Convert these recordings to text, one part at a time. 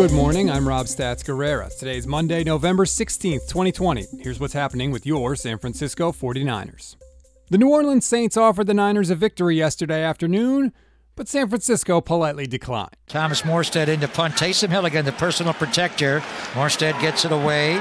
Good morning. I'm Rob Stats Guerrera. Today is Monday, November 16th, 2020. Here's what's happening with your San Francisco 49ers. The New Orleans Saints offered the Niners a victory yesterday afternoon, but San Francisco politely declined. Thomas Morstead into punt. Taysom Hill again, the personal protector. Morstead gets it away.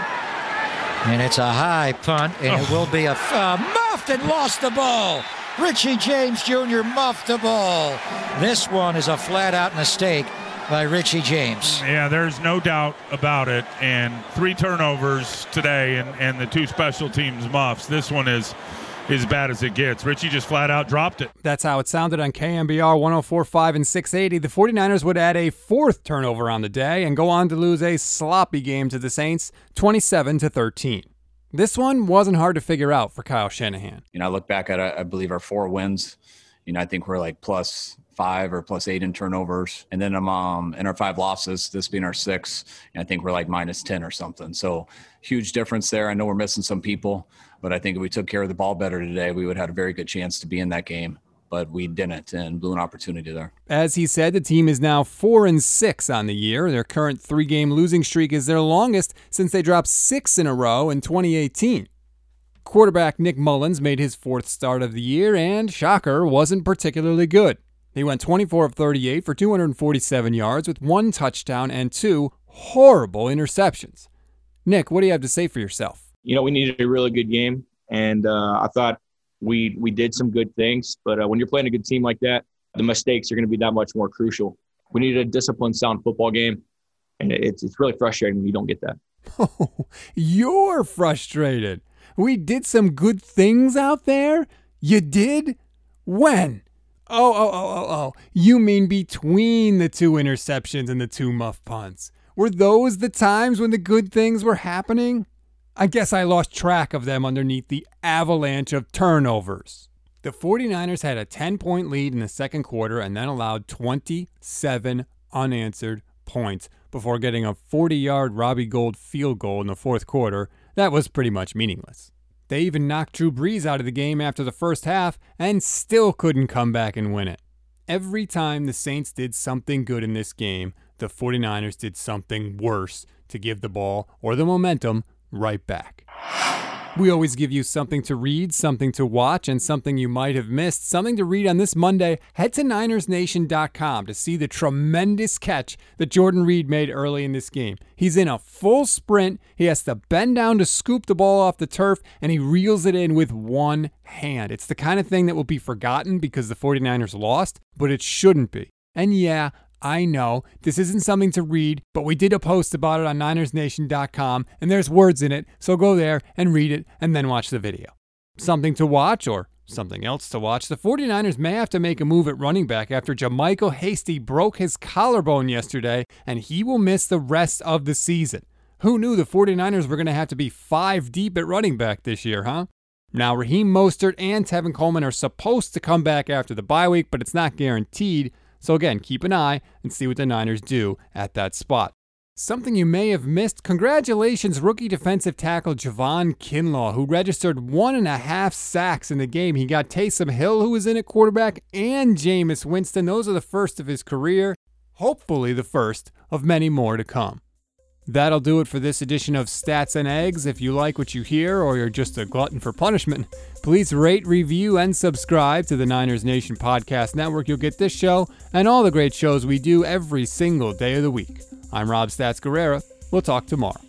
And it's a high punt, and it will be a uh, muffed and lost the ball. Richie James Jr. muffed the ball. This one is a flat out mistake by Richie James. Yeah, there's no doubt about it. And three turnovers today and, and the two special teams muffs. This one is as bad as it gets. Richie just flat out dropped it. That's how it sounded on KNBR 1045 and 680. The 49ers would add a fourth turnover on the day and go on to lose a sloppy game to the Saints 27 to 13. This one wasn't hard to figure out for Kyle Shanahan. You know, I look back at uh, I believe our four wins. You know, I think we're like plus five or plus eight in turnovers, and then um in our five losses, this being our six, and I think we're like minus ten or something. So huge difference there. I know we're missing some people, but I think if we took care of the ball better today, we would have had a very good chance to be in that game. But we didn't and blew an opportunity there. As he said, the team is now four and six on the year. Their current three game losing streak is their longest since they dropped six in a row in 2018. Quarterback Nick Mullens made his fourth start of the year, and shocker, wasn't particularly good. He went 24 of 38 for 247 yards with one touchdown and two horrible interceptions. Nick, what do you have to say for yourself? you know, we needed a really good game, and uh, I thought we we did some good things. But uh, when you're playing a good team like that, the mistakes are going to be that much more crucial. We needed a disciplined, sound football game, and it's it's really frustrating when you don't get that. Oh, you're frustrated. We did some good things out there. You did? When? Oh, oh, oh, oh, oh. You mean between the two interceptions and the two muff punts? Were those the times when the good things were happening? I guess I lost track of them underneath the avalanche of turnovers. The 49ers had a 10 point lead in the second quarter and then allowed 27 unanswered points before getting a 40 yard Robbie Gould field goal in the fourth quarter that was pretty much meaningless. They even knocked Drew Brees out of the game after the first half and still couldn't come back and win it. Every time the Saints did something good in this game, the 49ers did something worse to give the ball or the momentum right back. We always give you something to read, something to watch, and something you might have missed. Something to read on this Monday. Head to NinersNation.com to see the tremendous catch that Jordan Reed made early in this game. He's in a full sprint. He has to bend down to scoop the ball off the turf, and he reels it in with one hand. It's the kind of thing that will be forgotten because the 49ers lost, but it shouldn't be. And yeah, I know this isn't something to read, but we did a post about it on NinersNation.com, and there's words in it, so go there and read it and then watch the video. Something to watch or something else to watch. The 49ers may have to make a move at running back after JaMycal Hasty broke his collarbone yesterday, and he will miss the rest of the season. Who knew the 49ers were going to have to be five deep at running back this year, huh? Now, Raheem Mostert and Tevin Coleman are supposed to come back after the bye week, but it's not guaranteed. So, again, keep an eye and see what the Niners do at that spot. Something you may have missed congratulations, rookie defensive tackle Javon Kinlaw, who registered one and a half sacks in the game. He got Taysom Hill, who was in at quarterback, and Jameis Winston. Those are the first of his career. Hopefully, the first of many more to come. That'll do it for this edition of Stats and Eggs. If you like what you hear or you're just a glutton for punishment, please rate, review, and subscribe to the Niners Nation Podcast Network. You'll get this show and all the great shows we do every single day of the week. I'm Rob Stats Guerrera. We'll talk tomorrow.